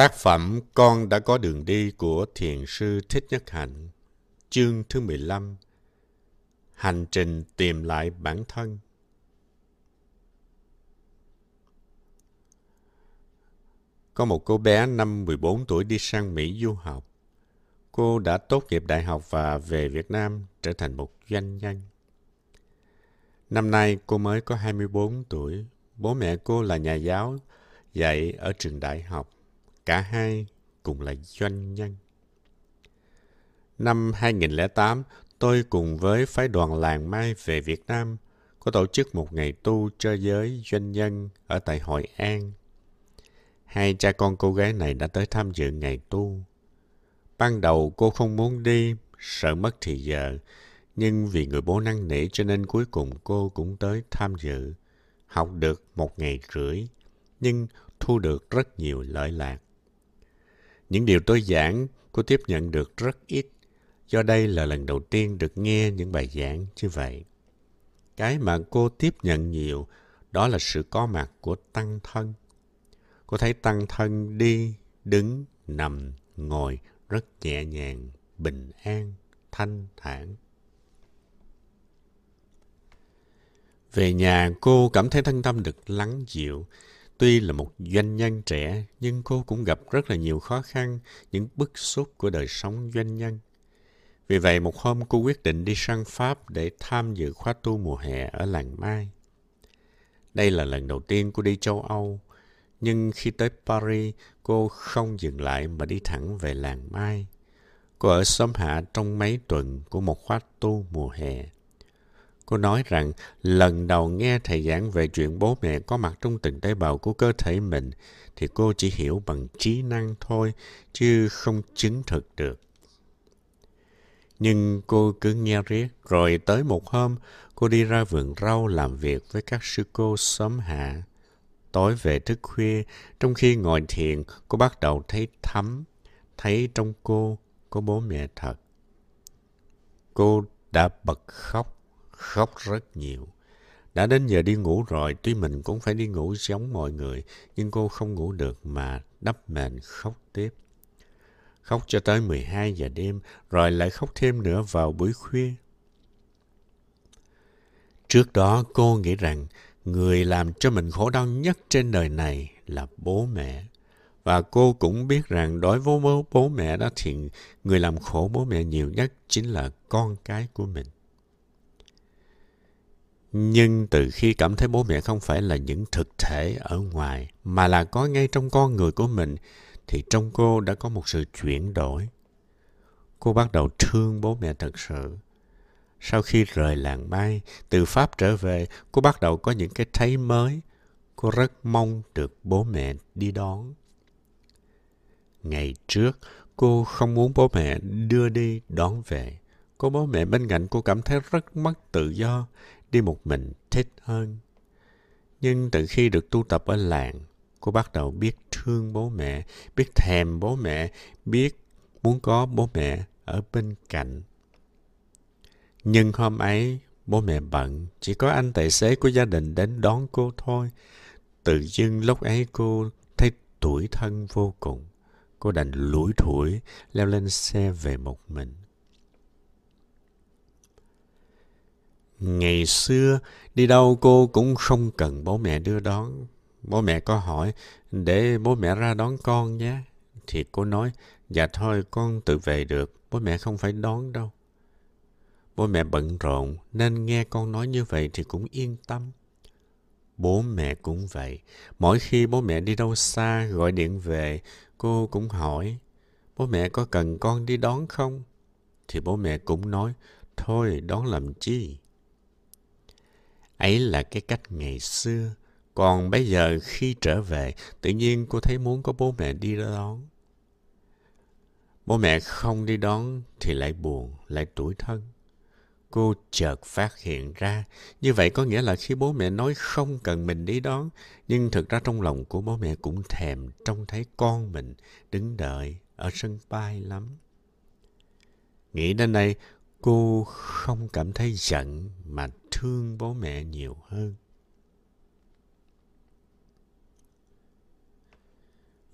Tác phẩm Con đã có đường đi của Thiền sư Thích Nhất Hạnh, Chương thứ 15 Hành trình tìm lại bản thân Có một cô bé năm 14 tuổi đi sang Mỹ du học. Cô đã tốt nghiệp đại học và về Việt Nam trở thành một doanh nhân. Năm nay cô mới có 24 tuổi. Bố mẹ cô là nhà giáo dạy ở trường đại học. Cả hai cùng là doanh nhân. Năm 2008, tôi cùng với phái đoàn làng Mai về Việt Nam có tổ chức một ngày tu cho giới doanh nhân ở tại Hội An. Hai cha con cô gái này đã tới tham dự ngày tu. Ban đầu cô không muốn đi, sợ mất thì giờ, nhưng vì người bố năn nỉ cho nên cuối cùng cô cũng tới tham dự. Học được một ngày rưỡi, nhưng thu được rất nhiều lợi lạc. Những điều tôi giảng, cô tiếp nhận được rất ít, do đây là lần đầu tiên được nghe những bài giảng như vậy. Cái mà cô tiếp nhận nhiều, đó là sự có mặt của tăng thân. Cô thấy tăng thân đi, đứng, nằm, ngồi rất nhẹ nhàng, bình an, thanh thản. Về nhà, cô cảm thấy thân tâm được lắng dịu, Tuy là một doanh nhân trẻ, nhưng cô cũng gặp rất là nhiều khó khăn, những bức xúc của đời sống doanh nhân. Vì vậy, một hôm cô quyết định đi sang Pháp để tham dự khóa tu mùa hè ở làng Mai. Đây là lần đầu tiên cô đi châu Âu, nhưng khi tới Paris, cô không dừng lại mà đi thẳng về làng Mai. Cô ở xóm hạ trong mấy tuần của một khóa tu mùa hè. Cô nói rằng lần đầu nghe thầy giảng về chuyện bố mẹ có mặt trong từng tế bào của cơ thể mình thì cô chỉ hiểu bằng trí năng thôi chứ không chứng thực được. Nhưng cô cứ nghe riết, rồi tới một hôm cô đi ra vườn rau làm việc với các sư cô xóm hạ. Tối về thức khuya, trong khi ngồi thiền, cô bắt đầu thấy thấm, thấy trong cô có bố mẹ thật. Cô đã bật khóc khóc rất nhiều. Đã đến giờ đi ngủ rồi, tuy mình cũng phải đi ngủ giống mọi người, nhưng cô không ngủ được mà đắp mền khóc tiếp. Khóc cho tới 12 giờ đêm, rồi lại khóc thêm nữa vào buổi khuya. Trước đó cô nghĩ rằng người làm cho mình khổ đau nhất trên đời này là bố mẹ. Và cô cũng biết rằng đối với bố, mẹ đó thì người làm khổ bố mẹ nhiều nhất chính là con cái của mình. Nhưng từ khi cảm thấy bố mẹ không phải là những thực thể ở ngoài, mà là có ngay trong con người của mình, thì trong cô đã có một sự chuyển đổi. Cô bắt đầu thương bố mẹ thật sự. Sau khi rời làng Mai, từ Pháp trở về, cô bắt đầu có những cái thấy mới. Cô rất mong được bố mẹ đi đón. Ngày trước, cô không muốn bố mẹ đưa đi đón về. Có bố mẹ bên cạnh cô cảm thấy rất mất tự do đi một mình thích hơn. Nhưng từ khi được tu tập ở làng, cô bắt đầu biết thương bố mẹ, biết thèm bố mẹ, biết muốn có bố mẹ ở bên cạnh. Nhưng hôm ấy, bố mẹ bận, chỉ có anh tài xế của gia đình đến đón cô thôi. Tự dưng lúc ấy cô thấy tuổi thân vô cùng. Cô đành lủi thủi leo lên xe về một mình. Ngày xưa, đi đâu cô cũng không cần bố mẹ đưa đón. Bố mẹ có hỏi, để bố mẹ ra đón con nhé. Thì cô nói, dạ thôi con tự về được, bố mẹ không phải đón đâu. Bố mẹ bận rộn nên nghe con nói như vậy thì cũng yên tâm. Bố mẹ cũng vậy. Mỗi khi bố mẹ đi đâu xa gọi điện về, cô cũng hỏi, bố mẹ có cần con đi đón không? Thì bố mẹ cũng nói, thôi đón làm chi? Ấy là cái cách ngày xưa. Còn bây giờ khi trở về, tự nhiên cô thấy muốn có bố mẹ đi đón. Bố mẹ không đi đón thì lại buồn, lại tủi thân. Cô chợt phát hiện ra, như vậy có nghĩa là khi bố mẹ nói không cần mình đi đón, nhưng thực ra trong lòng của bố mẹ cũng thèm trông thấy con mình đứng đợi ở sân bay lắm. Nghĩ đến đây, cô không cảm thấy giận mà thương bố mẹ nhiều hơn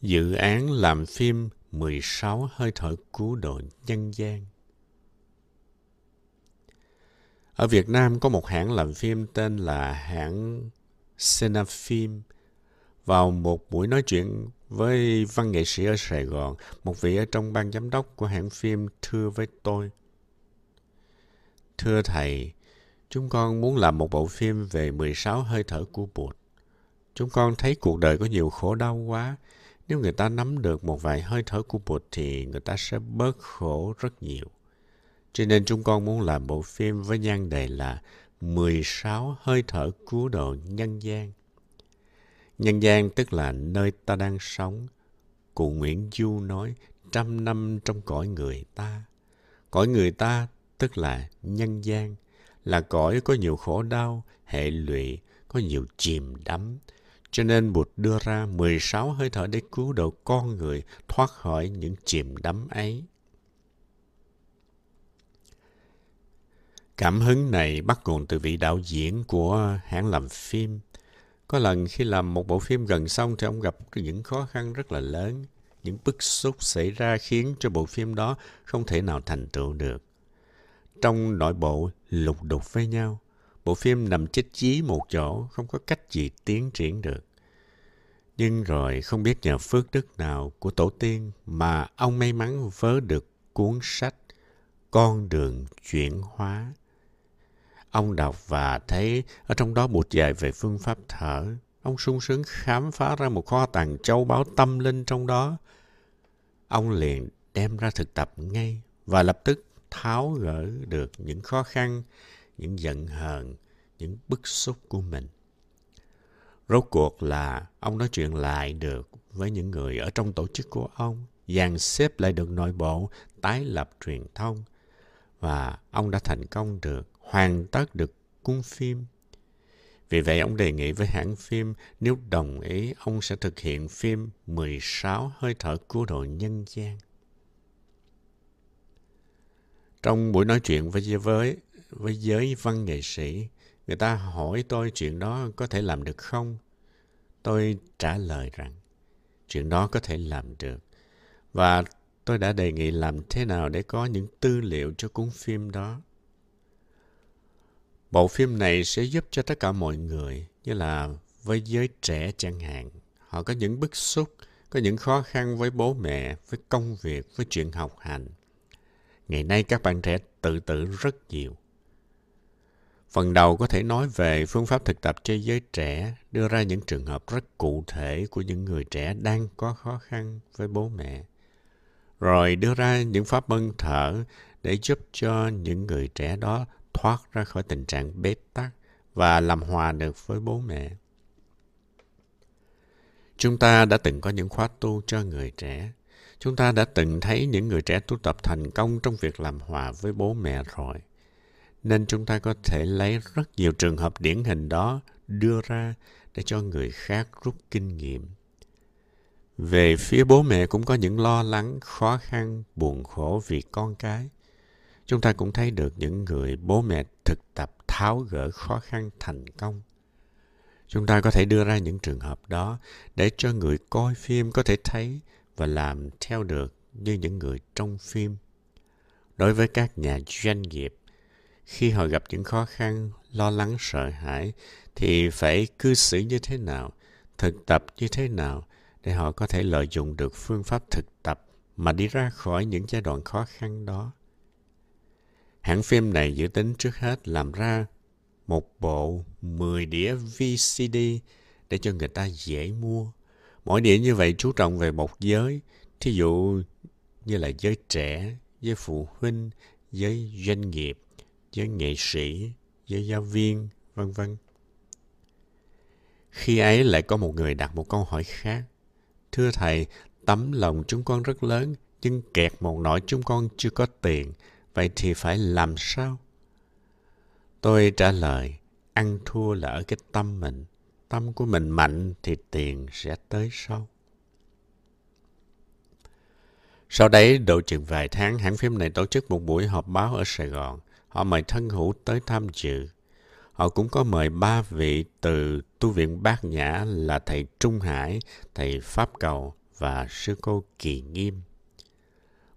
dự án làm phim 16 hơi thở cứu độ nhân gian. Ở Việt Nam có một hãng làm phim tên là hãng Cinefilm. Vào một buổi nói chuyện với văn nghệ sĩ ở Sài Gòn, một vị ở trong ban giám đốc của hãng phim thưa với tôi. Thưa thầy, chúng con muốn làm một bộ phim về 16 hơi thở của Bụt. Chúng con thấy cuộc đời có nhiều khổ đau quá. Nếu người ta nắm được một vài hơi thở của Bụt thì người ta sẽ bớt khổ rất nhiều. Cho nên chúng con muốn làm bộ phim với nhan đề là 16 hơi thở cứu độ nhân gian. Nhân gian tức là nơi ta đang sống. Cụ Nguyễn Du nói trăm năm trong cõi người ta. Cõi người ta tức là nhân gian, là cõi có nhiều khổ đau, hệ lụy, có nhiều chìm đắm. Cho nên Bụt đưa ra 16 hơi thở để cứu độ con người thoát khỏi những chìm đắm ấy. Cảm hứng này bắt nguồn từ vị đạo diễn của hãng làm phim. Có lần khi làm một bộ phim gần xong thì ông gặp những khó khăn rất là lớn. Những bức xúc xảy ra khiến cho bộ phim đó không thể nào thành tựu được. Trong nội bộ lục đục với nhau, bộ phim nằm chết chí một chỗ, không có cách gì tiến triển được. Nhưng rồi không biết nhờ phước đức nào của tổ tiên mà ông may mắn vớ được cuốn sách Con đường chuyển hóa Ông đọc và thấy ở trong đó một dạy về phương pháp thở. Ông sung sướng khám phá ra một kho tàng châu báu tâm linh trong đó. Ông liền đem ra thực tập ngay và lập tức tháo gỡ được những khó khăn, những giận hờn, những bức xúc của mình. Rốt cuộc là ông nói chuyện lại được với những người ở trong tổ chức của ông, dàn xếp lại được nội bộ, tái lập truyền thông. Và ông đã thành công được hoàn tất được cuốn phim. Vì vậy ông đề nghị với hãng phim nếu đồng ý ông sẽ thực hiện phim 16 hơi thở cứu độ nhân gian. Trong buổi nói chuyện với với với giới văn nghệ sĩ, người ta hỏi tôi chuyện đó có thể làm được không? Tôi trả lời rằng chuyện đó có thể làm được. Và tôi đã đề nghị làm thế nào để có những tư liệu cho cuốn phim đó. Bộ phim này sẽ giúp cho tất cả mọi người, như là với giới trẻ chẳng hạn. Họ có những bức xúc, có những khó khăn với bố mẹ, với công việc, với chuyện học hành. Ngày nay các bạn trẻ tự tử rất nhiều. Phần đầu có thể nói về phương pháp thực tập cho giới trẻ, đưa ra những trường hợp rất cụ thể của những người trẻ đang có khó khăn với bố mẹ. Rồi đưa ra những pháp mân thở để giúp cho những người trẻ đó thoát ra khỏi tình trạng bế tắc và làm hòa được với bố mẹ. Chúng ta đã từng có những khóa tu cho người trẻ. Chúng ta đã từng thấy những người trẻ tu tập thành công trong việc làm hòa với bố mẹ rồi. Nên chúng ta có thể lấy rất nhiều trường hợp điển hình đó đưa ra để cho người khác rút kinh nghiệm. Về phía bố mẹ cũng có những lo lắng, khó khăn, buồn khổ vì con cái chúng ta cũng thấy được những người bố mẹ thực tập tháo gỡ khó khăn thành công chúng ta có thể đưa ra những trường hợp đó để cho người coi phim có thể thấy và làm theo được như những người trong phim đối với các nhà doanh nghiệp, khi họ gặp những khó khăn, lo lắng, sợ hãi, thì phải cư xử như thế nào, thực tập như thế nào để họ có thể lợi dụng được phương pháp thực tập mà đi ra khỏi những giai đoạn khó khăn đó Hãng phim này dự tính trước hết làm ra một bộ 10 đĩa VCD để cho người ta dễ mua. Mỗi địa như vậy chú trọng về một giới, thí dụ như là giới trẻ, giới phụ huynh, giới doanh nghiệp, giới nghệ sĩ, giới giáo viên, vân vân. Khi ấy lại có một người đặt một câu hỏi khác. Thưa thầy, tấm lòng chúng con rất lớn, nhưng kẹt một nỗi chúng con chưa có tiền Vậy thì phải làm sao? Tôi trả lời, ăn thua là ở cái tâm mình. Tâm của mình mạnh thì tiền sẽ tới sau. Sau đấy, độ chừng vài tháng, hãng phim này tổ chức một buổi họp báo ở Sài Gòn. Họ mời thân hữu tới tham dự. Họ cũng có mời ba vị từ tu viện Bát Nhã là thầy Trung Hải, thầy Pháp Cầu và sư cô Kỳ Nghiêm.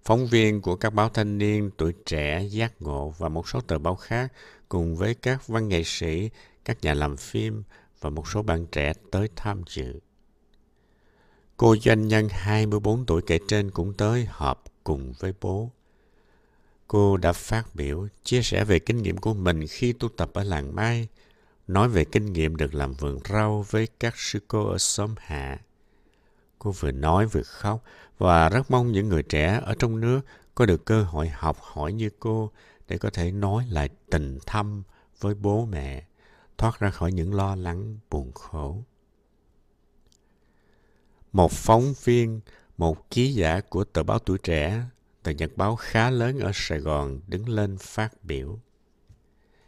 Phóng viên của các báo thanh niên, tuổi trẻ, giác ngộ và một số tờ báo khác cùng với các văn nghệ sĩ, các nhà làm phim và một số bạn trẻ tới tham dự. Cô doanh nhân 24 tuổi kể trên cũng tới họp cùng với bố. Cô đã phát biểu, chia sẻ về kinh nghiệm của mình khi tu tập ở làng Mai, nói về kinh nghiệm được làm vườn rau với các sư cô ở xóm hạ. Cô vừa nói vừa khóc và rất mong những người trẻ ở trong nước có được cơ hội học hỏi như cô để có thể nói lại tình thâm với bố mẹ, thoát ra khỏi những lo lắng buồn khổ. Một phóng viên, một ký giả của tờ báo Tuổi Trẻ, tờ nhật báo khá lớn ở Sài Gòn đứng lên phát biểu.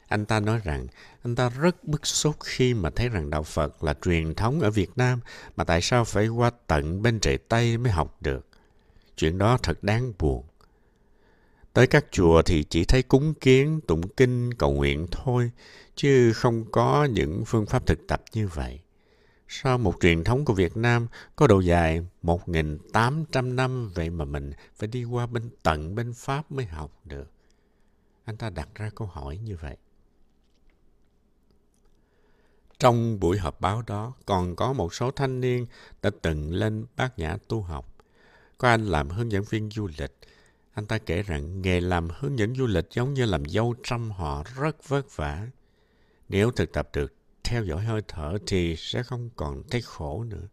Anh ta nói rằng anh ta rất bức xúc khi mà thấy rằng đạo Phật là truyền thống ở Việt Nam mà tại sao phải qua tận bên trời Tây mới học được. Chuyện đó thật đáng buồn. Tới các chùa thì chỉ thấy cúng kiến, tụng kinh, cầu nguyện thôi, chứ không có những phương pháp thực tập như vậy. Sao một truyền thống của Việt Nam có độ dài 1.800 năm vậy mà mình phải đi qua bên tận bên Pháp mới học được. Anh ta đặt ra câu hỏi như vậy. Trong buổi họp báo đó còn có một số thanh niên đã từng lên bát nhã tu học. Có anh làm hướng dẫn viên du lịch. Anh ta kể rằng nghề làm hướng dẫn du lịch giống như làm dâu trăm họ rất vất vả. Nếu thực tập được, theo dõi hơi thở thì sẽ không còn thấy khổ nữa.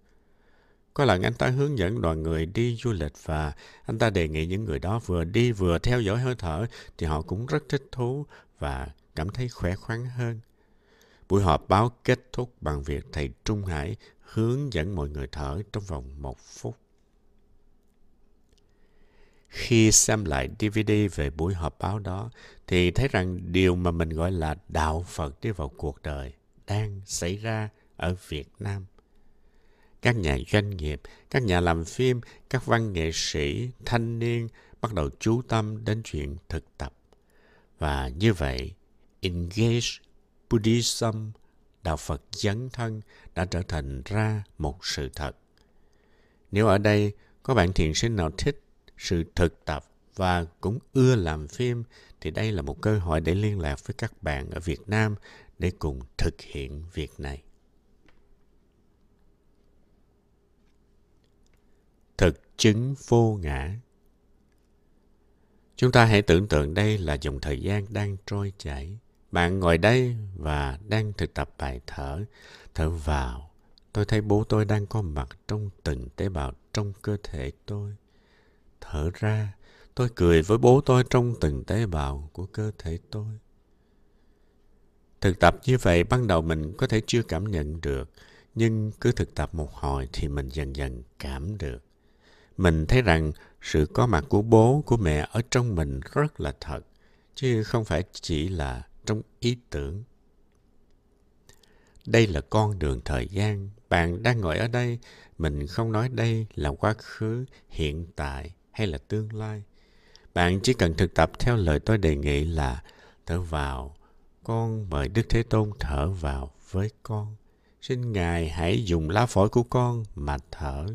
Có lần anh ta hướng dẫn đoàn người đi du lịch và anh ta đề nghị những người đó vừa đi vừa theo dõi hơi thở thì họ cũng rất thích thú và cảm thấy khỏe khoắn hơn. Buổi họp báo kết thúc bằng việc thầy Trung Hải hướng dẫn mọi người thở trong vòng một phút. Khi xem lại DVD về buổi họp báo đó, thì thấy rằng điều mà mình gọi là đạo Phật đi vào cuộc đời đang xảy ra ở Việt Nam. Các nhà doanh nghiệp, các nhà làm phim, các văn nghệ sĩ, thanh niên bắt đầu chú tâm đến chuyện thực tập. Và như vậy, Engage Buddhism, đạo Phật dấn thân đã trở thành ra một sự thật. Nếu ở đây có bạn thiền sinh nào thích sự thực tập và cũng ưa làm phim thì đây là một cơ hội để liên lạc với các bạn ở Việt Nam để cùng thực hiện việc này. Thực chứng vô ngã Chúng ta hãy tưởng tượng đây là dòng thời gian đang trôi chảy. Bạn ngồi đây và đang thực tập bài thở. Thở vào. Tôi thấy bố tôi đang có mặt trong từng tế bào trong cơ thể tôi. Thở ra. Tôi cười với bố tôi trong từng tế bào của cơ thể tôi. Thực tập như vậy ban đầu mình có thể chưa cảm nhận được, nhưng cứ thực tập một hồi thì mình dần dần cảm được. Mình thấy rằng sự có mặt của bố, của mẹ ở trong mình rất là thật, chứ không phải chỉ là trong ý tưởng. Đây là con đường thời gian. Bạn đang ngồi ở đây, mình không nói đây là quá khứ, hiện tại hay là tương lai. Bạn chỉ cần thực tập theo lời tôi đề nghị là thở vào, con mời Đức Thế Tôn thở vào với con. Xin Ngài hãy dùng lá phổi của con mà thở.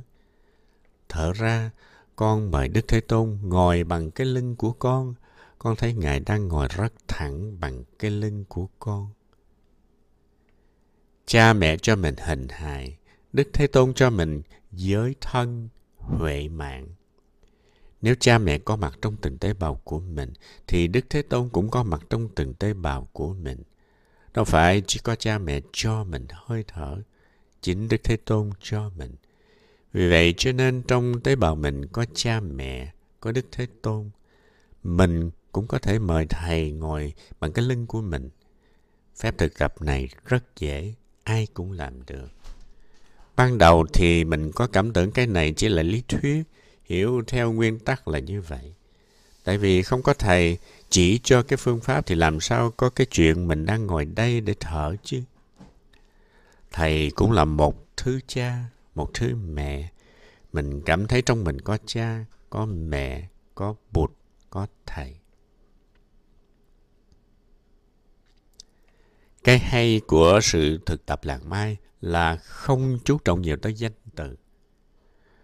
Thở ra, con mời Đức Thế Tôn ngồi bằng cái lưng của con. Con thấy Ngài đang ngồi rất thẳng bằng cái lưng của con. Cha mẹ cho mình hình hài, Đức Thế Tôn cho mình giới thân, huệ mạng. Nếu cha mẹ có mặt trong từng tế bào của mình, thì Đức Thế Tôn cũng có mặt trong từng tế bào của mình. Đâu phải chỉ có cha mẹ cho mình hơi thở, chính Đức Thế Tôn cho mình. Vì vậy cho nên trong tế bào mình có cha mẹ, có Đức Thế Tôn. Mình cũng có thể mời thầy ngồi bằng cái lưng của mình. Phép thực tập này rất dễ, ai cũng làm được. Ban đầu thì mình có cảm tưởng cái này chỉ là lý thuyết, hiểu theo nguyên tắc là như vậy. Tại vì không có thầy chỉ cho cái phương pháp thì làm sao có cái chuyện mình đang ngồi đây để thở chứ. Thầy cũng là một thứ cha, một thứ mẹ. Mình cảm thấy trong mình có cha, có mẹ, có bụt, có thầy. Cái hay của sự thực tập làng mai là không chú trọng nhiều tới danh từ.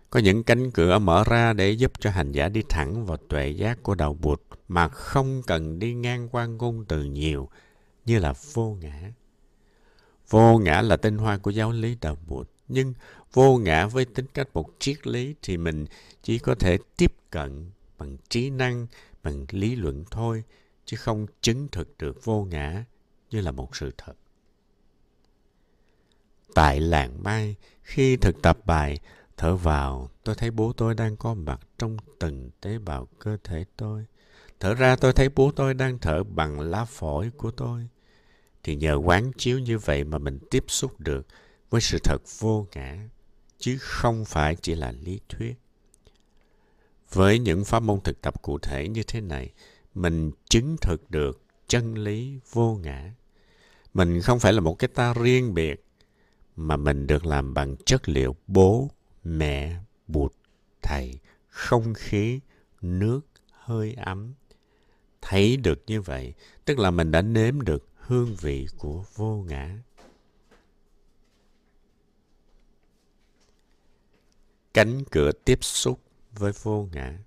Có những cánh cửa mở ra để giúp cho hành giả đi thẳng vào tuệ giác của đạo Bụt mà không cần đi ngang qua ngôn từ nhiều như là vô ngã. Vô ngã là tinh hoa của giáo lý đạo Bụt. Nhưng vô ngã với tính cách một triết lý thì mình chỉ có thể tiếp cận bằng trí năng, bằng lý luận thôi, chứ không chứng thực được vô ngã như là một sự thật. Tại làng mai, khi thực tập bài thở vào, tôi thấy bố tôi đang có mặt trong từng tế bào cơ thể tôi. Thở ra tôi thấy bố tôi đang thở bằng lá phổi của tôi. Thì nhờ quán chiếu như vậy mà mình tiếp xúc được với sự thật vô ngã, chứ không phải chỉ là lý thuyết. Với những pháp môn thực tập cụ thể như thế này, mình chứng thực được chân lý vô ngã. Mình không phải là một cái ta riêng biệt, mà mình được làm bằng chất liệu bố, mẹ, bụt, thầy, không khí, nước, hơi ấm. Thấy được như vậy, tức là mình đã nếm được hương vị của vô ngã. Cánh cửa tiếp xúc với vô ngã.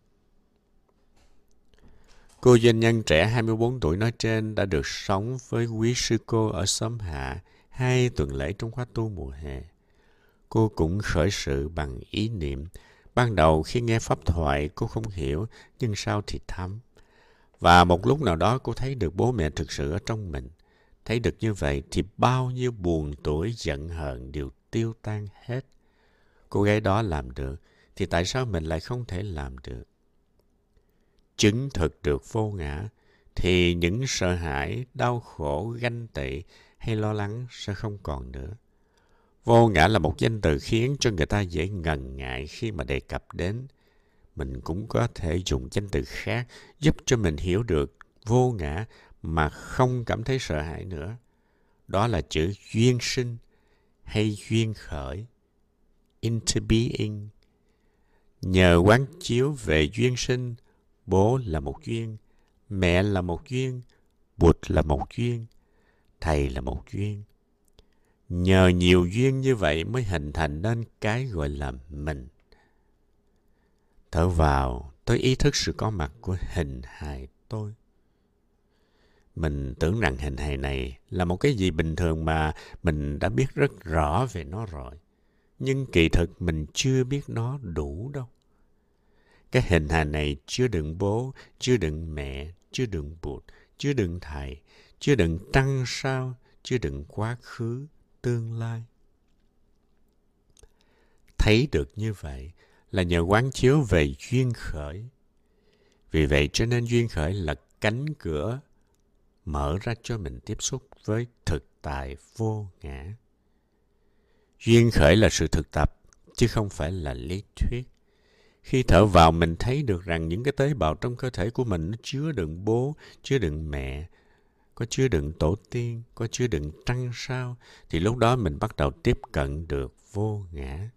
Cô doanh nhân trẻ 24 tuổi nói trên đã được sống với quý sư cô ở xóm Hạ hai tuần lễ trong khóa tu mùa hè. Cô cũng khởi sự bằng ý niệm. Ban đầu khi nghe pháp thoại cô không hiểu, nhưng sau thì thấm. Và một lúc nào đó cô thấy được bố mẹ thực sự ở trong mình. Thấy được như vậy thì bao nhiêu buồn tuổi giận hờn đều tiêu tan hết. Cô gái đó làm được, thì tại sao mình lại không thể làm được? Chứng thực được vô ngã, thì những sợ hãi, đau khổ, ganh tị hay lo lắng sẽ không còn nữa. Vô ngã là một danh từ khiến cho người ta dễ ngần ngại khi mà đề cập đến. Mình cũng có thể dùng danh từ khác giúp cho mình hiểu được vô ngã mà không cảm thấy sợ hãi nữa. Đó là chữ duyên sinh hay duyên khởi. Into being. Nhờ quán chiếu về duyên sinh, bố là một duyên, mẹ là một duyên, bụt là một duyên, thầy là một duyên. Nhờ nhiều duyên như vậy mới hình thành nên cái gọi là mình. Thở vào, tôi ý thức sự có mặt của hình hài tôi. Mình tưởng rằng hình hài này là một cái gì bình thường mà mình đã biết rất rõ về nó rồi. Nhưng kỳ thực mình chưa biết nó đủ đâu. Cái hình hài này chưa đựng bố, chưa đựng mẹ, chưa đựng bụt, chưa đựng thầy, chưa đựng trăng sao, chưa đựng quá khứ, tương lai. Thấy được như vậy là nhờ quán chiếu về duyên khởi. Vì vậy cho nên duyên khởi là cánh cửa mở ra cho mình tiếp xúc với thực tại vô ngã. Duyên khởi là sự thực tập, chứ không phải là lý thuyết. Khi thở vào mình thấy được rằng những cái tế bào trong cơ thể của mình nó chứa đựng bố, chứa đựng mẹ, có chứa đựng tổ tiên, có chứa đựng trăng sao, thì lúc đó mình bắt đầu tiếp cận được vô ngã.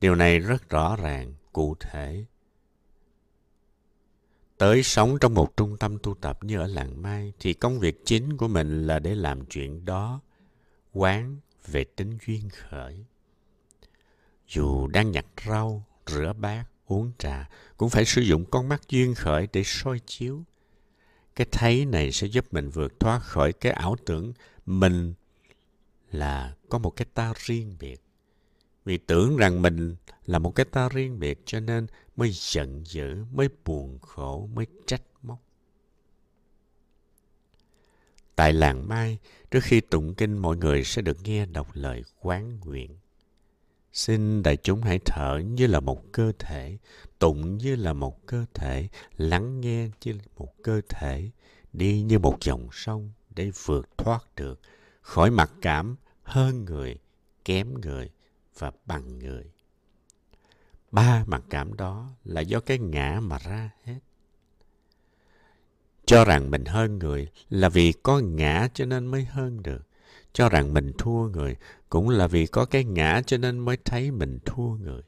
Điều này rất rõ ràng, cụ thể. Tới sống trong một trung tâm tu tập như ở làng Mai thì công việc chính của mình là để làm chuyện đó, quán về tính duyên khởi. Dù đang nhặt rau, rửa bát, uống trà, cũng phải sử dụng con mắt duyên khởi để soi chiếu cái thấy này sẽ giúp mình vượt thoát khỏi cái ảo tưởng mình là có một cái ta riêng biệt. Vì tưởng rằng mình là một cái ta riêng biệt cho nên mới giận dữ, mới buồn khổ, mới trách móc. Tại làng mai, trước khi tụng kinh, mọi người sẽ được nghe đọc lời quán nguyện. Xin đại chúng hãy thở như là một cơ thể, tụng như là một cơ thể, lắng nghe như một cơ thể, đi như một dòng sông để vượt thoát được khỏi mặc cảm hơn người, kém người và bằng người. Ba mặc cảm đó là do cái ngã mà ra hết. Cho rằng mình hơn người là vì có ngã cho nên mới hơn được cho rằng mình thua người cũng là vì có cái ngã cho nên mới thấy mình thua người.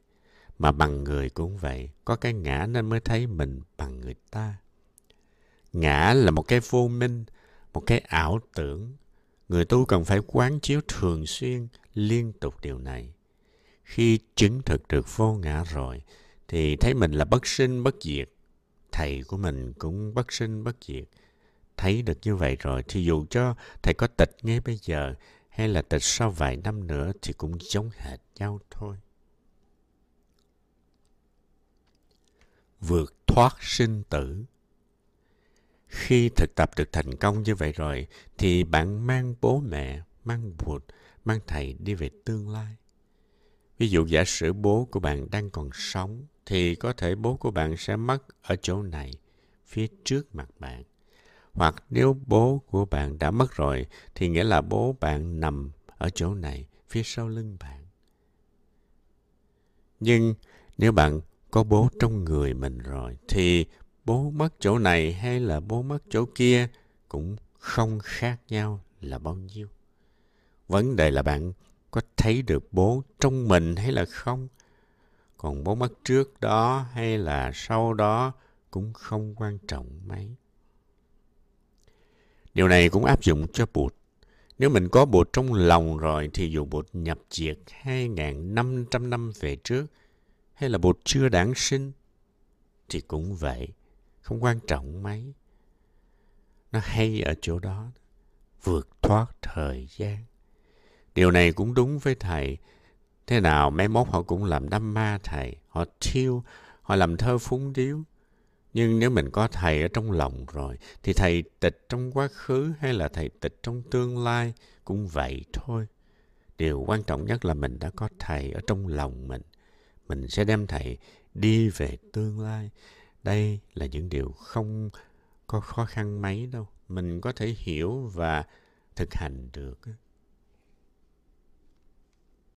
Mà bằng người cũng vậy, có cái ngã nên mới thấy mình bằng người ta. Ngã là một cái vô minh, một cái ảo tưởng. Người tu cần phải quán chiếu thường xuyên, liên tục điều này. khi chứng thực được vô ngã rồi, thì thấy mình là bất sinh bất diệt. Thầy của mình cũng bất sinh bất diệt. Thấy được như vậy rồi thì dù cho thầy có tịch ngay bây giờ hay là tịch sau vài năm nữa thì cũng giống hệt nhau thôi. Vượt thoát sinh tử. Khi thực tập được thành công như vậy rồi thì bạn mang bố mẹ, mang bụt, mang thầy đi về tương lai. Ví dụ giả sử bố của bạn đang còn sống thì có thể bố của bạn sẽ mất ở chỗ này, phía trước mặt bạn hoặc nếu bố của bạn đã mất rồi, thì nghĩa là bố bạn nằm ở chỗ này, phía sau lưng bạn nhưng nếu bạn có bố trong người mình rồi, thì bố mất chỗ này hay là bố mất chỗ kia cũng không khác nhau là bao nhiêu. Vấn đề là bạn có thấy được bố trong mình hay là không. Còn bố mất trước đó hay là sau đó cũng không quan trọng mấy. Điều này cũng áp dụng cho Bụt. Nếu mình có Bụt trong lòng rồi thì dù Bụt nhập diệt 2.500 năm về trước hay là Bụt chưa đản sinh thì cũng vậy, không quan trọng mấy. Nó hay ở chỗ đó, vượt thoát thời gian. Điều này cũng đúng với thầy. Thế nào mấy mốt họ cũng làm đâm ma thầy, họ thiêu, họ làm thơ phúng điếu nhưng nếu mình có thầy ở trong lòng rồi, thì thầy tịch trong quá khứ hay là thầy tịch trong tương lai cũng vậy thôi. Điều quan trọng nhất là mình đã có thầy ở trong lòng mình. Mình sẽ đem thầy đi về tương lai. Đây là những điều không có khó khăn mấy đâu. Mình có thể hiểu và thực hành được